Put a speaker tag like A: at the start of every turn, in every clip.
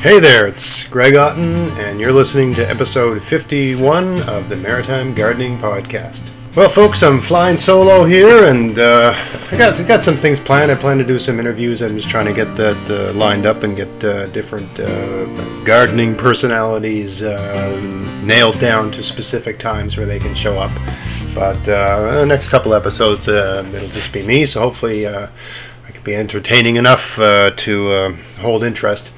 A: Hey there, it's Greg Otten, and you're listening to episode 51 of the Maritime Gardening Podcast. Well, folks, I'm flying solo here, and uh, I, got, I got some things planned. I plan to do some interviews. I'm just trying to get that uh, lined up and get uh, different uh, gardening personalities uh, nailed down to specific times where they can show up. But uh, the next couple episodes, it'll just be me, so hopefully I can be entertaining enough to hold interest.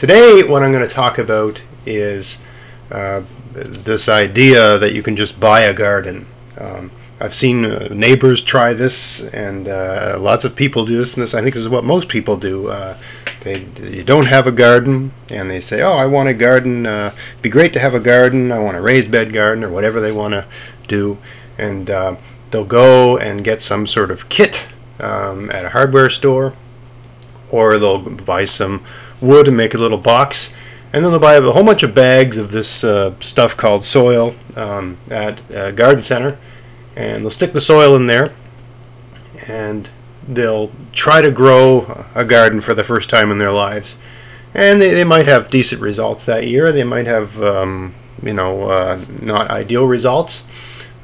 A: Today, what I'm going to talk about is uh, this idea that you can just buy a garden. Um, I've seen uh, neighbors try this, and uh, lots of people do this. And this, I think, this is what most people do. Uh, they, they don't have a garden, and they say, "Oh, I want a garden. Uh, it'd be great to have a garden. I want a raised bed garden, or whatever they want to do." And uh, they'll go and get some sort of kit um, at a hardware store, or they'll buy some wood and make a little box. And then they'll buy a whole bunch of bags of this uh, stuff called soil um, at a garden center, and they'll stick the soil in there, and they'll try to grow a garden for the first time in their lives. And they, they might have decent results that year. They might have, um, you know, uh, not ideal results.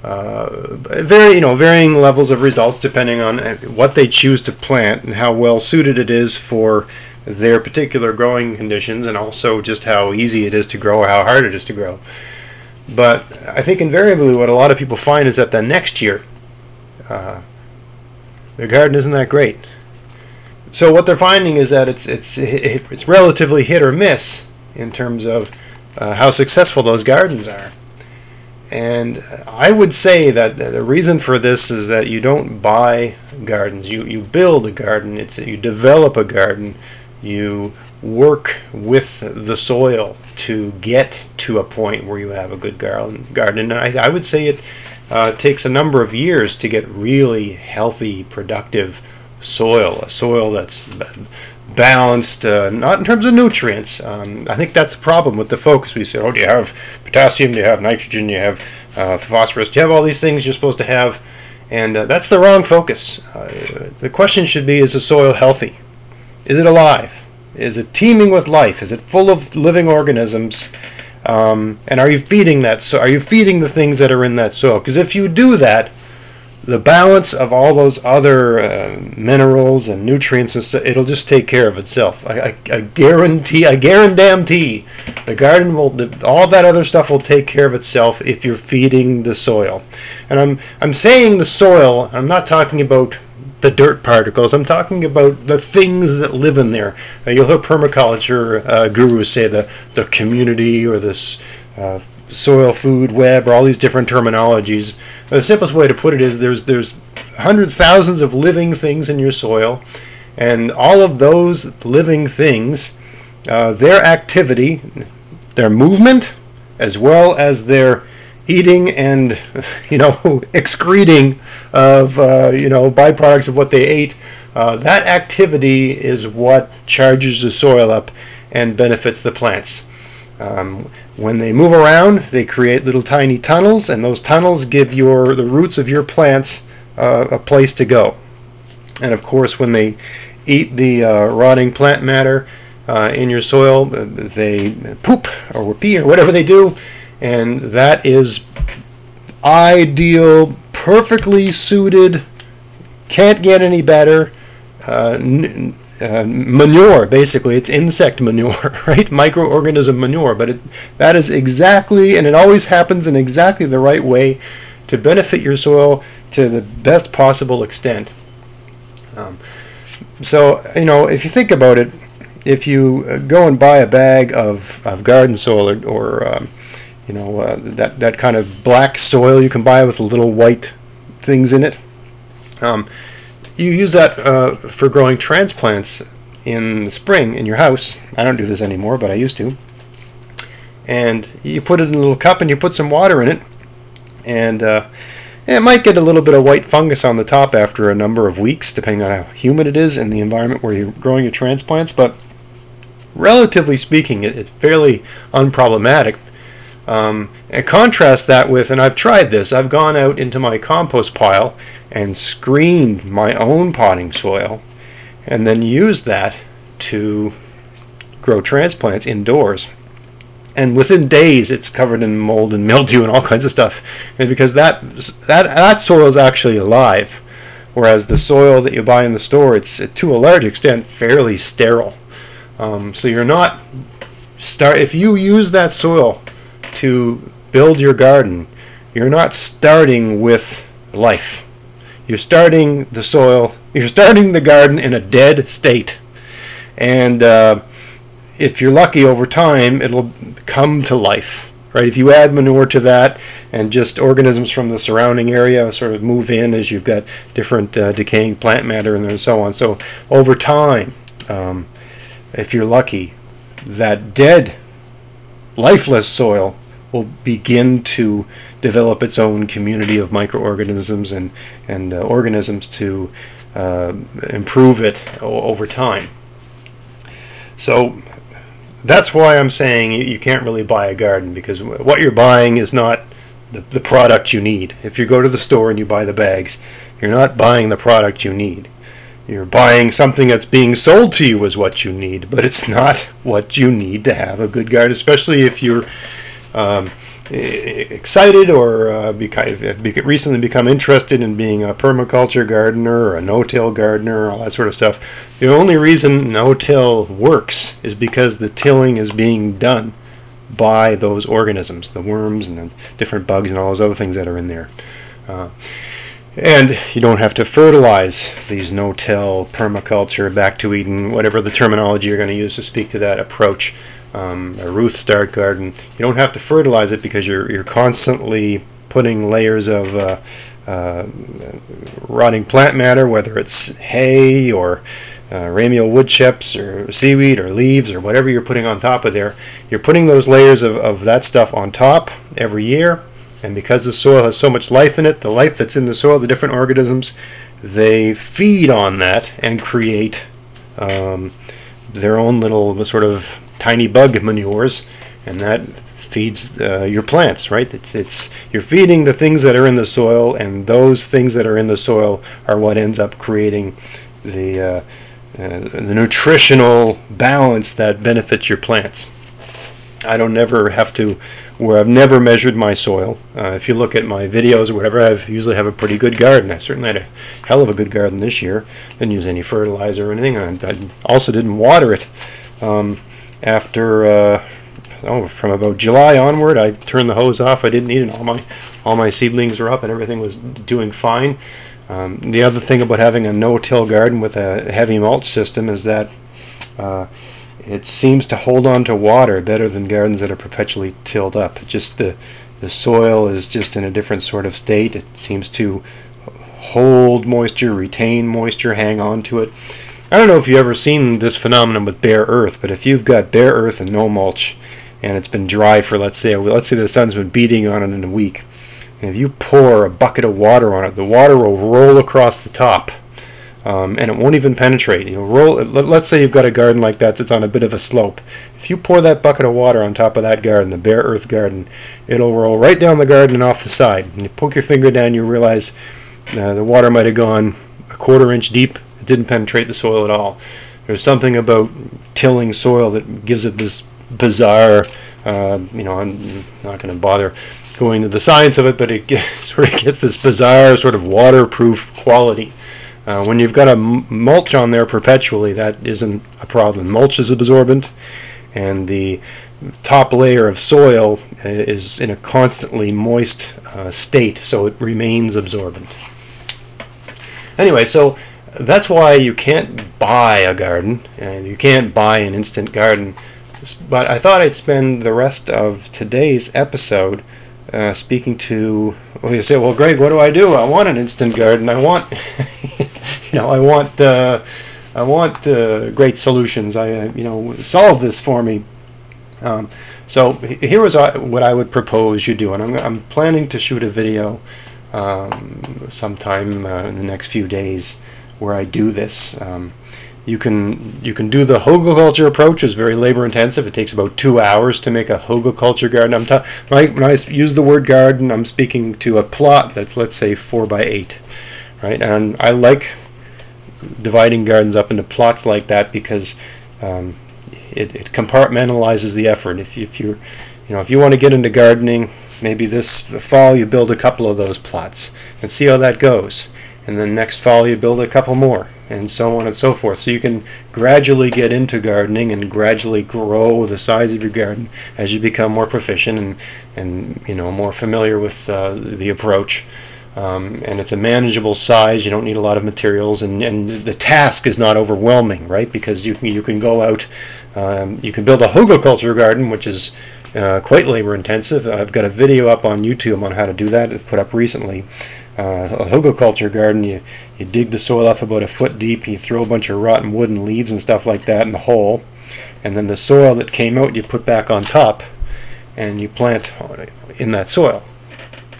A: Uh, very, you know, varying levels of results depending on uh, what they choose to plant and how well suited it is for their particular growing conditions and also just how easy it is to grow or how hard it is to grow. But I think invariably what a lot of people find is that the next year, uh, their garden isn't that great. So what they're finding is that it's it's it's relatively hit or miss in terms of uh, how successful those gardens are. And I would say that the reason for this is that you don't buy gardens, you, you build a garden, it's you develop a garden you work with the soil to get to a point where you have a good garden. And I, I would say it uh, takes a number of years to get really healthy, productive soil, a soil that's balanced, uh, not in terms of nutrients. Um, I think that's the problem with the focus. We say, oh, do you have potassium? Do you have nitrogen? Do you have uh, phosphorus? Do you have all these things you're supposed to have? And uh, that's the wrong focus. Uh, the question should be, is the soil healthy? Is it alive? Is it teeming with life? Is it full of living organisms? Um, and are you feeding that? So are you feeding the things that are in that soil? Because if you do that, the balance of all those other uh, minerals and nutrients and stuff, it'll just take care of itself. I, I, I guarantee, I guarantee, the garden will, the, all that other stuff will take care of itself if you're feeding the soil. And I'm, I'm saying the soil. I'm not talking about the dirt particles. I'm talking about the things that live in there. Uh, you'll hear permaculture uh, gurus say the, the community or this uh, soil food web or all these different terminologies. The simplest way to put it is there's there's hundreds, thousands of living things in your soil, and all of those living things, uh, their activity, their movement, as well as their eating and you know excreting of uh, you know byproducts of what they ate. Uh, that activity is what charges the soil up and benefits the plants. Um, when they move around, they create little tiny tunnels, and those tunnels give your the roots of your plants uh, a place to go. And of course, when they eat the uh, rotting plant matter uh, in your soil, they poop or pee or whatever they do, and that is ideal, perfectly suited, can't get any better. Uh, n- uh, manure, basically, it's insect manure, right? Microorganism manure, but it, that is exactly, and it always happens in exactly the right way to benefit your soil to the best possible extent. Um, so, you know, if you think about it, if you go and buy a bag of, of garden soil or, or um, you know, uh, that that kind of black soil you can buy with little white things in it. Um, you use that uh, for growing transplants in the spring in your house. I don't do this anymore, but I used to. And you put it in a little cup and you put some water in it, and uh, it might get a little bit of white fungus on the top after a number of weeks, depending on how humid it is in the environment where you're growing your transplants. But relatively speaking, it's fairly unproblematic um, and contrast that with, and I've tried this, I've gone out into my compost pile and screened my own potting soil and then used that to grow transplants indoors. And within days, it's covered in mold and mildew and all kinds of stuff, and because that that that soil is actually alive, whereas the soil that you buy in the store, it's to a large extent fairly sterile. Um, so you're not start if you use that soil to build your garden, you're not starting with life. You're starting the soil, you're starting the garden in a dead state. And uh, if you're lucky over time, it'll come to life. Right? If you add manure to that and just organisms from the surrounding area sort of move in as you've got different uh, decaying plant matter in there and so on. So over time, um, if you're lucky, that dead, lifeless soil will begin to develop its own community of microorganisms and, and uh, organisms to uh, improve it o- over time. So that's why I'm saying you, you, can't really buy a garden because what you're buying is not the, the product you need. If you go to the store and you buy the bags, you're not buying the product you need. You're buying something that's being sold to you as what you need, but it's not what you need to have a good garden, especially if you're um, excited or uh, recently become interested in being a permaculture gardener or a no-till gardener, or all that sort of stuff. The only reason no-till works is because the tilling is being done by those organisms, the worms and the different bugs and all those other things that are in there. Uh, and you don't have to fertilize these no-till, permaculture, back to Eden, whatever the terminology you're going to use to speak to that approach. Um, a Ruth Stout garden, you don't have to fertilize it because you're you're constantly putting layers of uh, uh, rotting plant matter, whether it's hay or uh, ramial wood chips or seaweed or leaves or whatever you're putting on top of there. You're putting those layers of, of that stuff on top every year and because the soil has so much life in it, the life that's in the soil, the different organisms, they feed on that and create um, their own little sort of tiny bug manures, and that feeds uh, your plants, right? It's, it's you're feeding the things that are in the soil, and those things that are in the soil are what ends up creating the uh, uh, the nutritional balance that benefits your plants. I don't ever have to where I've never measured my soil. Uh, if you look at my videos or whatever, I usually have a pretty good garden. I certainly had a hell of a good garden this year. Didn't use any fertilizer or anything. I, I also didn't water it. Um, after uh, oh, from about July onward, I turned the hose off. I didn't need it. All my all my seedlings were up and everything was doing fine. Um, the other thing about having a no-till garden with a heavy mulch system is that uh, it seems to hold on to water better than gardens that are perpetually tilled up. Just the the soil is just in a different sort of state. It seems to hold moisture, retain moisture, hang on to it. I don't know if you've ever seen this phenomenon with bare earth, but if you've got bare earth and no mulch, and it's been dry for let's say let's say the sun's been beating on it in a week, and if you pour a bucket of water on it, the water will roll across the top um, and it won't even penetrate. You know, roll. Let's say you've got a garden like that that's on a bit of a slope. If you pour that bucket of water on top of that garden, the bare earth garden, it'll roll right down the garden and off the side. And you poke your finger down, you realize uh, the water might have gone a quarter inch deep. It didn't penetrate the soil at all. There's something about tilling soil that gives it this bizarre. Uh, you know, I'm not going to bother going to the science of it, but it gets, sort of gets this bizarre sort of waterproof quality. Uh, when you've got a mulch on there perpetually, that isn't a problem. Mulch is absorbent, and the top layer of soil uh, is in a constantly moist uh, state, so it remains absorbent. Anyway, so that's why you can't buy a garden, and you can't buy an instant garden. But I thought I'd spend the rest of today's episode uh, speaking to, well, you say, well, Greg, what do I do? I want an instant garden. I want, know, I want, uh, I want uh, great solutions. I, uh, you know, solve this for me. Um, so here is what I would propose you do, and I'm, I'm planning to shoot a video um, sometime uh, in the next few days where I do this. Um, you can you can do the hugelkultur approach. is very labor intensive. It takes about two hours to make a hugelkultur garden. I'm ta- when, I, when I use the word garden, I'm speaking to a plot that's let's say four by eight, right? And I like dividing gardens up into plots like that because um, it, it compartmentalizes the effort. If, if you you know if you want to get into gardening, maybe this fall you build a couple of those plots and see how that goes. And then next fall you build a couple more, and so on and so forth. So you can gradually get into gardening and gradually grow the size of your garden as you become more proficient and and you know more familiar with uh, the approach. Um, and it's a manageable size. You don't need a lot of materials, and, and the task is not overwhelming, right? Because you can you can go out, um, you can build a hugelkultur garden, which is uh, quite labor intensive. I've got a video up on YouTube on how to do that, it put up recently. Uh, a hugelkultur garden, you, you dig the soil up about a foot deep, you throw a bunch of rotten wood and leaves and stuff like that in the hole, and then the soil that came out you put back on top, and you plant in that soil.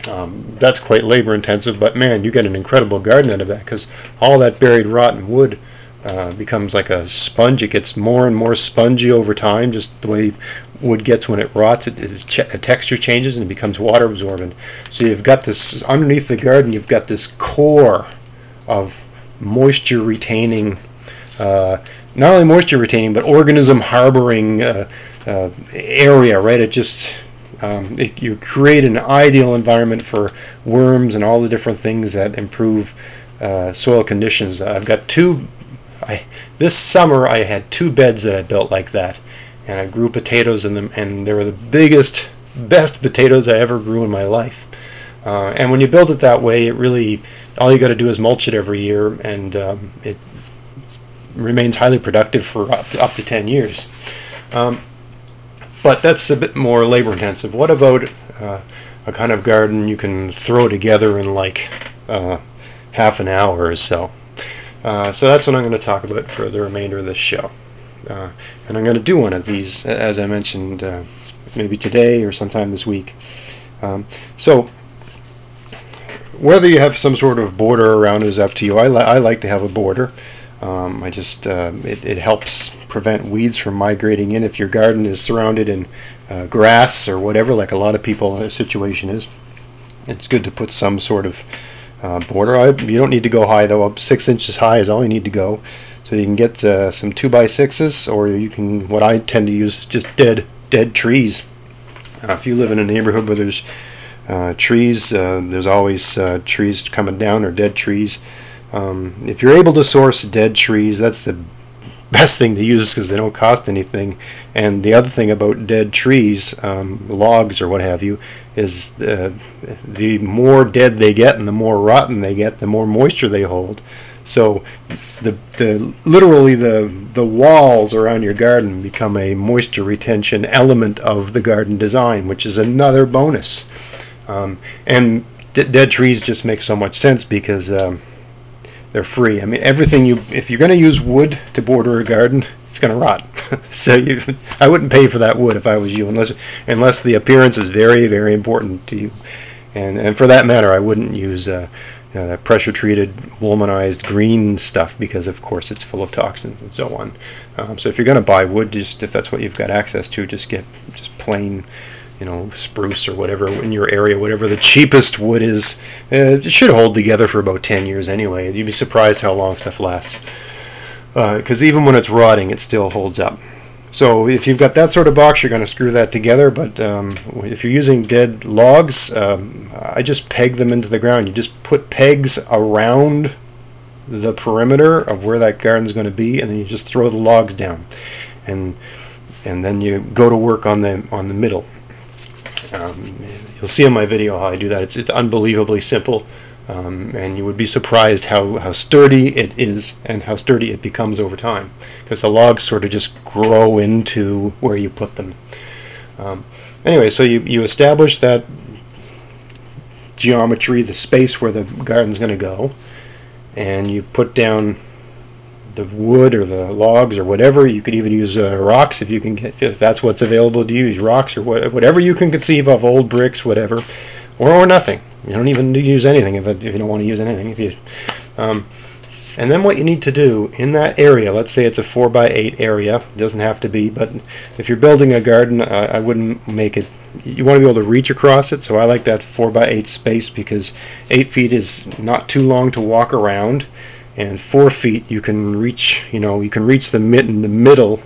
A: Um, that's quite labor intensive, but man, you get an incredible garden out of that because all that buried rotten wood uh, becomes like a sponge. It gets more and more spongy over time, just the way wood gets when it rots. It, it texture changes and it becomes water absorbent. So you've got this underneath the garden. You've got this core of moisture retaining, uh, not only moisture retaining, but organism harboring uh, uh area. Right? It just um, it, you create an ideal environment for worms and all the different things that improve uh, soil conditions. I've got two. I, this summer I had two beds that I built like that, and I grew potatoes in them, and they were the biggest, best potatoes I ever grew in my life. Uh, and when you build it that way, it really all you got to do is mulch it every year, and um, it remains highly productive for up to, up to 10 years. Um, but that's a bit more labor intensive. What about uh, a kind of garden you can throw together in like uh, half an hour or so? Uh, so that's what I'm going to talk about for the remainder of this show. Uh, and I'm going to do one of these, as I mentioned, uh, maybe today or sometime this week. Um, so whether you have some sort of border around is up to you. I, li- I like to have a border. Um, I just uh, it, it, helps prevent weeds from migrating in. If your garden is surrounded in uh, grass or whatever, like a lot of people uh, situation is, it's good to put some sort of uh, border. I, you don't need to go high though. Six inches high is all you need to go. So you can get uh, some two by sixes, or you can. What I tend to use is just dead dead trees. Uh, if you live in a neighborhood where there's trees, there's always trees coming down or dead trees. Um, if you're able to source dead trees, that's the best thing to use because they don't cost anything. And the other thing about dead trees, um, logs or what have you, is uh, the more dead they get and the more rotten they get, the more moisture they hold. So the, the literally the the walls around your garden become a moisture retention element of the garden design, which is another bonus. Um, and d- dead trees just make so much sense because um, they're free. I mean, everything you if you're going to use wood to border a garden, it's going to rot. so you, I wouldn't pay for that wood if I was you, unless unless the appearance is very very important to you. And and for that matter, I wouldn't use uh, uh, pressure treated Wolmanized green stuff because of course it's full of toxins and so on. Um, so if you're going to buy wood, just if that's what you've got access to, just get just plain you know, spruce or whatever in your area, whatever the cheapest wood is, it should hold together for about 10 years anyway. You'd be surprised how long stuff lasts. Because uh, even when it's rotting, it still holds up. So if you've got that sort of box, you're going to screw that together. But um, if you're using dead logs, um, I just peg them into the ground. You just put pegs around the perimeter of where that garden's going to be, and then you just throw the logs down, and and then you go to work on the on the middle. Um, you'll see in my video how I do that. It's, it's unbelievably simple, um, and you would be surprised how, how sturdy it is and how sturdy it becomes over time, because the logs sort of just grow into where you put them. Um, anyway, so you, you establish that geometry, the space where the garden's going to go, and you put down the wood or the logs or whatever. You could even use uh, rocks if you can get if that's what's available to use rocks or what, whatever you can conceive of, old bricks, whatever, or, or nothing. You don't even use anything if, if you don't want to use anything. If you, um, and then what you need to do in that area, let's say it's a 4 by 8 area, it doesn't have to be, but if you're building a garden, I, I wouldn't make it, you want to be able to reach across it, so I like that 4 by 8 space because 8 feet is not too long to walk around and four feet you can reach you know you can reach the mid in the middle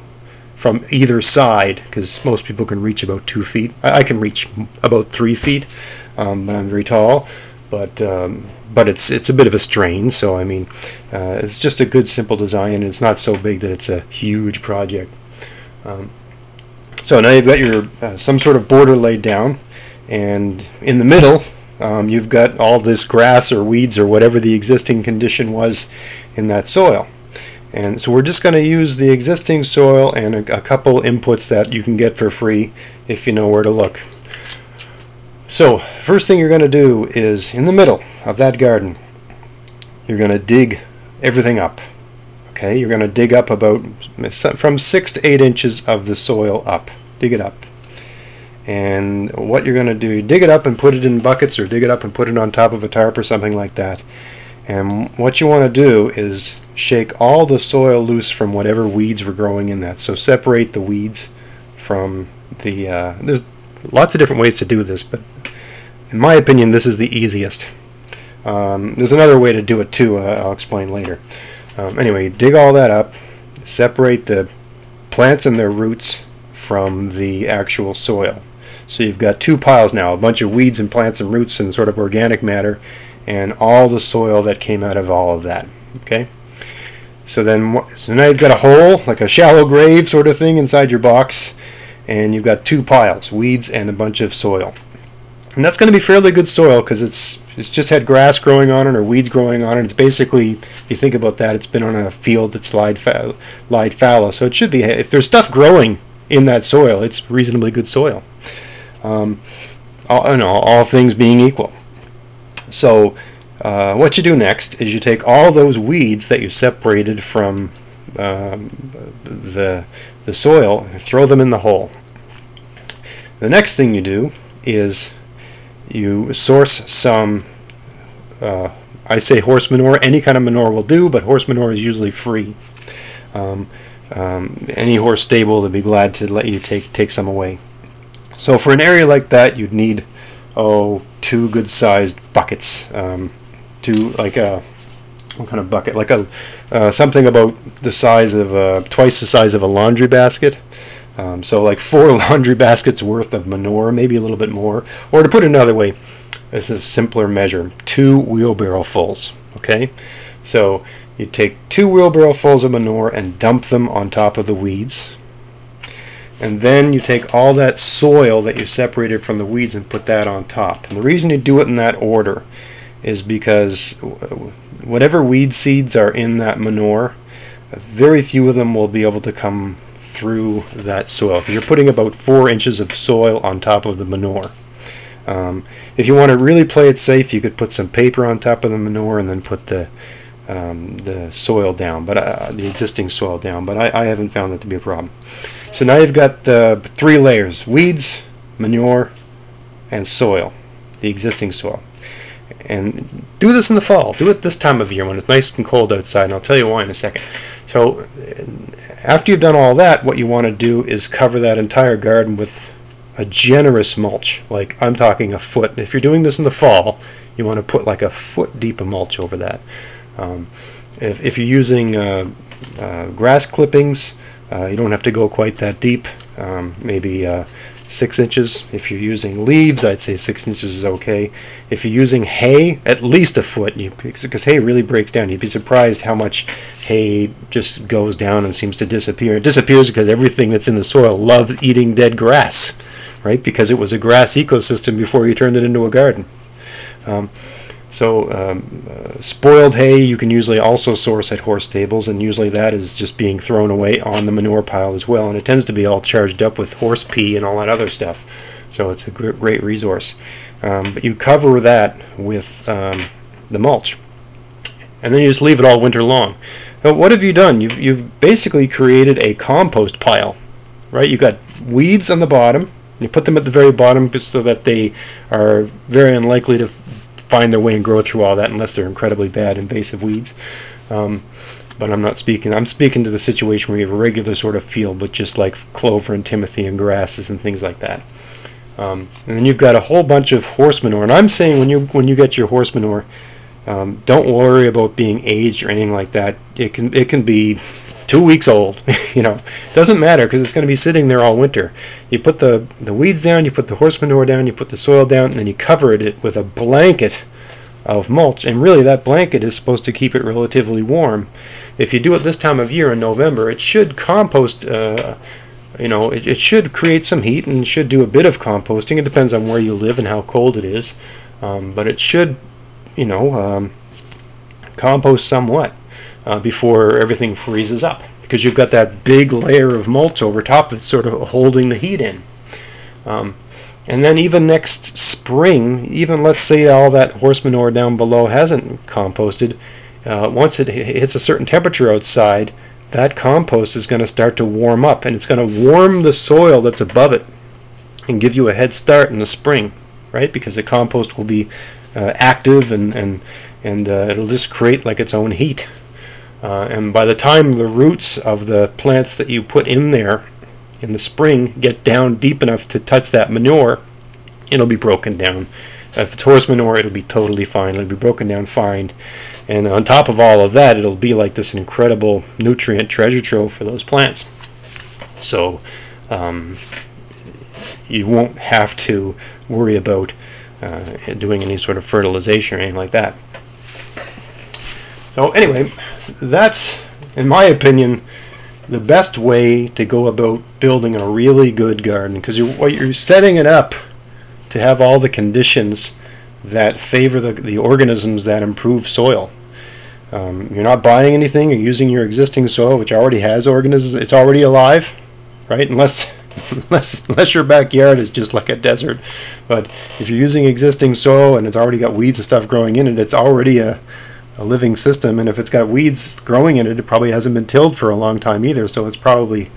A: from either side because most people can reach about two feet. I, I can reach about three feet, um, but I'm very tall. But um, but it's it's a bit of a strain. So I mean, uh, it's just a good simple design, and it's not so big that it's a huge project. Um, so now you've got your uh, some sort of border laid down, and in the middle um, you've got all this grass or weeds or whatever the existing condition was in that soil. And so we're just going to use the existing soil and a, a, couple inputs that you can get for free if you know where to look. So first thing you're going to do is in the middle of that garden, you're going to dig everything up. Okay, you're going to dig up about from six to eight inches of the soil up. Dig it up. And what you're going to do, dig it up and put it in buckets or dig it up and put it on top of a tarp or something like that. And what you want to do is shake all the soil loose from whatever weeds were growing in that. So separate the weeds from the. Uh, there's lots of different ways to do this, but in my opinion, this is the easiest. Um, there's another way to do it too. Uh, I'll explain later. Um, anyway, dig all that up, separate the plants and their roots from the actual soil. So you've got two piles now, a bunch of weeds and plants and roots and sort of organic matter, and all the soil that came out of all of that. Okay. So then, so now you've got a hole, like a shallow grave sort of thing inside your box, and you've got two piles, weeds and a bunch of soil. And that's going to be fairly good soil because it's it's just had grass growing on it or weeds growing on it. It's basically, if you think about that, it's been on a field that's lied, fa- lied fallow. So it should be, if there's stuff growing in that soil, it's reasonably good soil. Um, all, you know, all things being equal. So uh, what you do next is you take all those weeds that you separated from um, the, the soil and throw them in the hole. The next thing you do is you source some, uh, I say horse manure, any kind of manure will do, but horse manure is usually free. Um, um, any horse stable would be glad to let you take take some away. So for an area like that, you'd need oh two good sized buckets. Um, two like a what kind of bucket? Like a uh, something about the size of uh, twice the size of a laundry basket. Um, so like four laundry baskets worth of manure, maybe a little bit more. Or to put it another way, this is a simpler measure: two wheelbarrow fulls. Okay, so you take two wheelbarrow fulls of manure and dump them on top of the weeds. And then you take all that soil that you separated from the weeds and put that on top. And the reason you do it in that order is because whatever weed seeds are in that manure, very few of them will be able to come through that soil because you're putting about four inches of soil on top of the manure. Um, if you want to really play it safe, you could put some paper on top of the manure and then put the um, the soil down, but uh, the existing soil down. But I, I, haven't found that to be a problem. So now you've got uh, three layers: weeds, manure, and soil, the existing soil. And do this in the fall. Do it this time of year when it's nice and cold outside, and I'll tell you why in a second. So after you've done all that, what you want to do is cover that entire garden with a generous mulch. Like I'm talking a foot. If you're doing this in the fall, you want to put like a foot deep of mulch over that. Um, if, if, you're using uh, uh, grass clippings, uh, you don't have to go quite that deep. Um, maybe uh, six inches. If you're using leaves, I'd say six inches is okay. If you're using hay, at least a foot, because hay really breaks down. You'd be surprised how much hay just goes down and seems to disappear. It disappears because everything that's in the soil loves eating dead grass, right? Because it was a grass ecosystem before you turned it into a garden. Um, so um, uh, spoiled hay you can usually also source at horse stables, and usually that is just being thrown away on the manure pile as well, and it tends to be all charged up with horse pee and all that other stuff. So it's a great resource. Um, but you cover that with um, the mulch, and then you just leave it all winter long. What have you done? You've, you've basically created a compost pile, right? You've got weeds on the bottom. You put them at the very bottom so that they are very unlikely to find their way and grow through all that unless they're incredibly bad invasive weeds. Um, but I'm not speaking. I'm speaking to the situation where you have a regular sort of field but just like clover and timothy and grasses and things like that. Um, and then you've got a whole bunch of horse manure. And I'm saying when you when you get your horse manure, um, don't worry about being aged or anything like that. It can it can be two weeks old. you know, doesn't matter because it's going to be sitting there all winter. You put the the weeds down, you put the horse manure down, you put the soil down, and then you cover it with a blanket of mulch. And really, that blanket is supposed to keep it relatively warm. If you do it this time of year in November, it should compost. Uh, you know, it, it should create some heat and should do a bit of composting. It depends on where you live and how cold it is, um, but it should, you know, um, compost somewhat uh, before everything freezes up because you've got that big layer of mulch over top that's sort of holding the heat in. Um, and then even next spring, even let's say all that horse manure down below hasn't composted, uh, once it hits a certain temperature outside, that compost is going to start to warm up and it's going to warm the soil that's above it and give you a head start in the spring, right? Because the compost will be uh, active and and and uh, it'll just create like its own heat. Uh, and by the time the roots of the plants that you put in there in the spring get down deep enough to touch that manure, it'll be broken down. If it's horse manure, it'll be totally fine. It'll be broken down fine. And on top of all of that, it'll be like this incredible nutrient treasure trove for those plants. So um, you won't have to worry about uh, doing any sort of fertilization or anything like that. So anyway, that's, in my opinion, the best way to go about building a really good garden because you're, you're setting it up to have all the conditions that favor the, the organisms that improve soil. Um, you're not buying anything. You're using your existing soil, which already has organisms. It's already alive, right? Unless, unless, unless your backyard is just like a desert. But if you're using existing soil and it's already got weeds and stuff growing in it, it's already a, a living system. And if it's got weeds growing in it, it probably hasn't been tilled for a long time either. So it's probably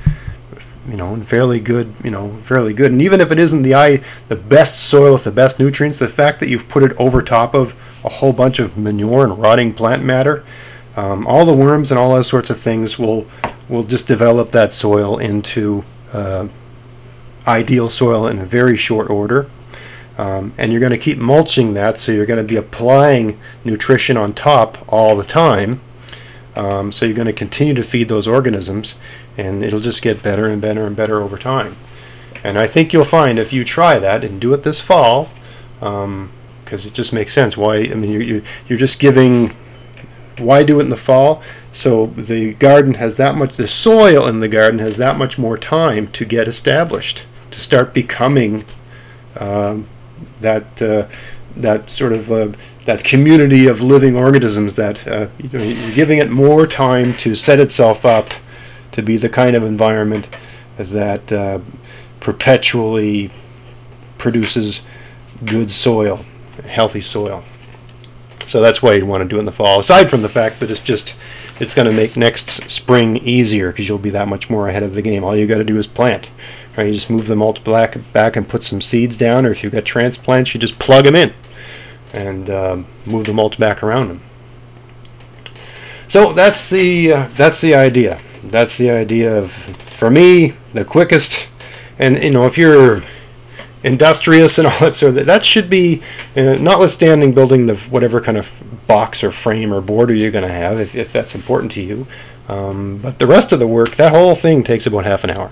A: you know, fairly good, you know, fairly good. And even if it isn't the eye, the best soil with the best nutrients, the fact that you've put it over top of a whole bunch of manure and rotting plant matter, um, all the worms and all those sorts of things will will just develop that soil into uh, ideal soil in a very short order. Um, and you're going to keep mulching that, so you're going to be applying nutrition on top all the time. Um, so you're going to continue to feed those organisms, and it'll just get better and better and better over time. And I think you'll find if you try that and do it this fall, because um, it just makes sense. Why? I mean, you're you're just giving. Why do it in the fall? So the garden has that much. The soil in the garden has that much more time to get established, to start becoming um, that uh, that sort of uh, that community of living organisms. That uh, you're giving it more time to set itself up to be the kind of environment that uh, perpetually produces good soil, healthy soil. So that's why you'd want to do it in the fall. Aside from the fact that it's just it's going to make next spring easier because you'll be that much more ahead of the game. All you got to do is plant. Right? You just move the mulch back, back and put some seeds down, or if you've got transplants, you just plug them in and um, move the mulch back around them. So that's the uh, that's the idea. That's the idea of for me the quickest. And you know if you're industrious and all that sort of that should be uh, notwithstanding building the whatever kind of box or frame or border you're going to have if, if that's important to you um, but the rest of the work that whole thing takes about half an hour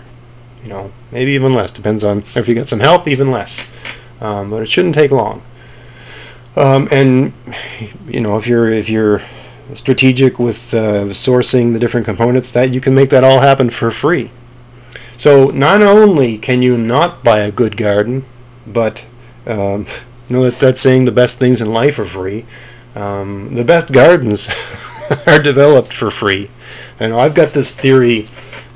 A: you know maybe even less depends on if you get some help even less um, but it shouldn't take long um, and you know if you're if you're strategic with uh, sourcing the different components that you can make that all happen for free so not only can you not buy a good garden, but um, you know that that's saying the best things in life are free. Um, the best gardens are developed for free. And I've got this theory,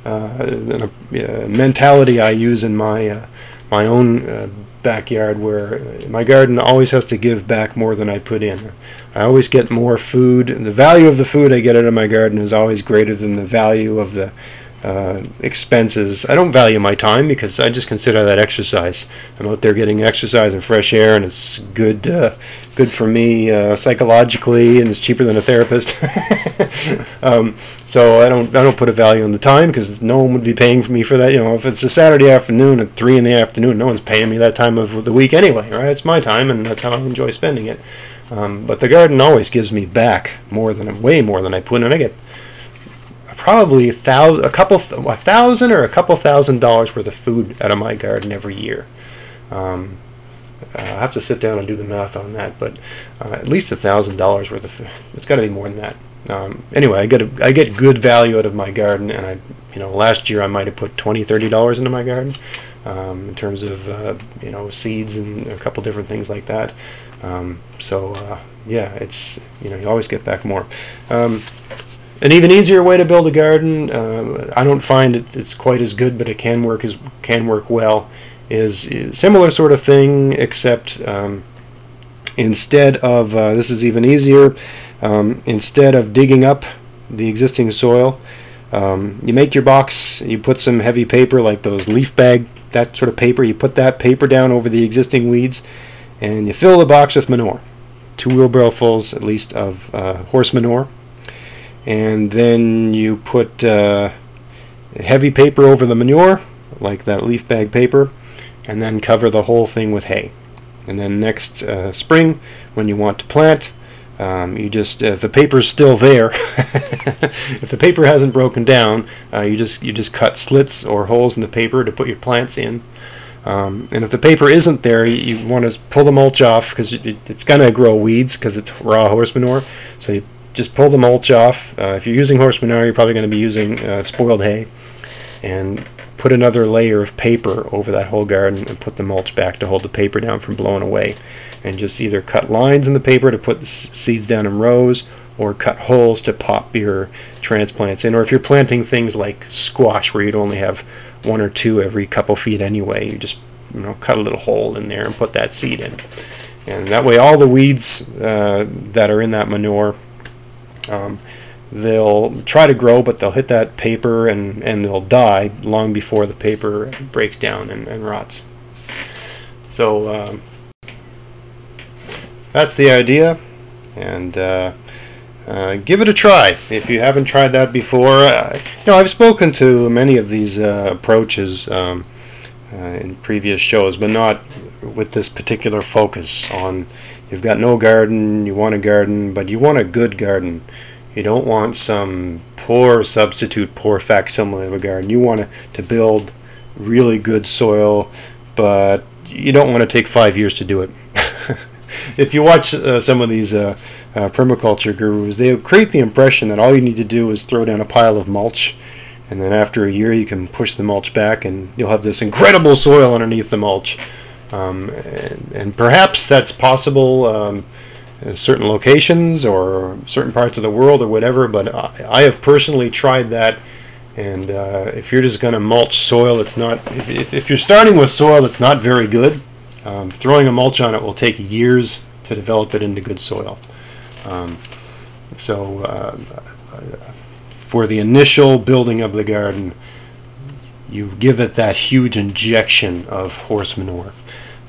A: uh, a, mentality I use in my uh, my own uh, backyard, where my garden always has to give back more than I put in. I always get more food. The value of the food I get out of my garden is always greater than the value of the uh, expenses. I don't value my time because I just consider that exercise. I'm out there getting exercise and fresh air, and it's good, uh, good for me uh, psychologically, and it's cheaper than a therapist. um, so I don't, I don't put a value on the time because no one would be paying for me for that. You know, if it's a Saturday afternoon at three in the afternoon, no one's paying me that time of the week anyway, right? It's my time, and that's how I enjoy spending it. Um, but the garden always gives me back more than way more than I put in. I get probably a, thousand, a couple, a thousand or a couple thousand dollars worth of food out of my garden every year. Um, uh, I have to sit down and do the math on that, but uh, at least a thousand dollars worth of. Food. It's got to be more than that. Um, anyway, I get a, I get good value out of my garden, and I, you know, last year I might have put twenty, thirty dollars into my garden, um, in terms of uh, you know seeds and a couple different things like that. Um, so uh, yeah, it's you know you always get back more. An even easier way to build a garden, uh, I don't find it, it's quite as good, but it can work as can work well. Is, is similar sort of thing, except um, instead of uh, this is even easier. Um, instead of digging up the existing soil, um, you make your box. You put some heavy paper like those leaf bag, that sort of paper. You put that paper down over the existing weeds, and you fill the box with manure, two wheelbarrowfuls at least of uh, horse manure and then you put uh, heavy paper over the manure, like that leaf bag paper, and then cover the whole thing with hay. And then next uh, spring, when you want to plant, um, you just if the paper's still there, if the paper hasn't broken down, uh, you just you just cut slits or holes in the paper to put your plants in. Um, and if the paper isn't there, you, you want to pull the mulch off because it, it's going to grow weeds because it's raw horse manure. So you just pull the mulch off. Uh, if you're using horse manure, you're probably going to be using uh, spoiled hay, and put another layer of paper over that whole garden and put the mulch back to hold the paper down from blowing away. And just either cut lines in the paper to put the seeds down in rows, or cut holes to pop your transplants in. Or if you're planting things like squash, where you'd only have one or two every couple feet anyway, you just you know cut a little hole in there and put that seed in. And that way, all the weeds uh, that are in that manure um, they'll try to grow, but they'll hit that paper and, and they'll die long before the paper breaks down and, and rots. So um, that's the idea, and uh, uh, give it a try if you haven't tried that before. Uh, you know, I've spoken to many of these uh, approaches um, uh, in previous shows, but not with this particular focus on You've got no garden, you want a garden, but you want a good garden. You don't want some poor substitute, poor facsimile of a garden. You want to build really good soil, but you don't want to take five years to do it. if you watch uh, some of these uh, uh, permaculture gurus, they create the impression that all you need to do is throw down a pile of mulch, and then after a year you can push the mulch back, and you'll have this incredible soil underneath the mulch. Um, and, and, perhaps that's possible um, in certain locations or certain parts of the world or whatever, but I, I have personally tried that. And uh, if you're just going to mulch soil, it's not. If, if, you're starting with soil that's not very good, um, throwing a mulch on it will take years to develop it into good soil. Um, so, uh, for the initial building of the garden, you give it that huge injection of horse manure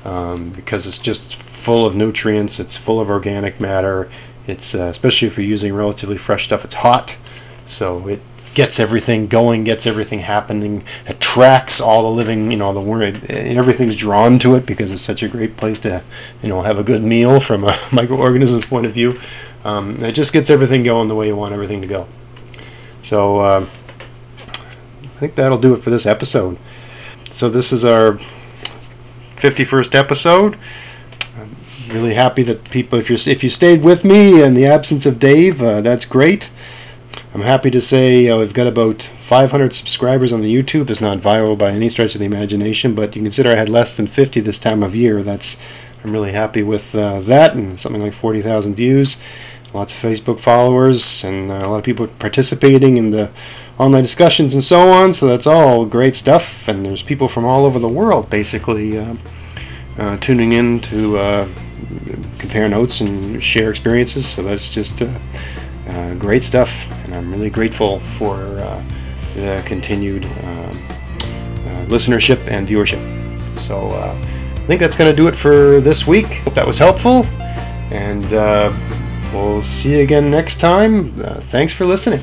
A: um, because it's just full of nutrients. It's full of organic matter. It's uh, especially if you're using relatively fresh stuff. It's hot, so it gets everything going, gets everything happening, attracts all the living, you know, the world, everything's drawn to it because it's such a great place to, you know, have a good meal from a microorganism's point of view. Um, it just gets everything going the way you want everything to go. So uh, I think that'll do it for this episode. So this is our 51st episode. I'm really happy that people, if you if you stayed with me in the absence of Dave, uh, that's great. I'm happy to say uh, we've got about 500 subscribers on the YouTube. It's not viral by any stretch of the imagination, but you consider I had less than 50 this time of year. That's I'm really happy with uh, that, and something like 40,000 views, lots of Facebook followers, and uh, a lot of people participating in the online discussions and so on. So that's all great stuff. And there's people from all over the world basically uh, uh, tuning in to uh, compare notes and share experiences. So that's just uh, uh, great stuff. And I'm really grateful for the continued listenership and viewership. So I think that's going to do it for this week. Hope that was helpful. And we'll see you again next time. thanks for listening.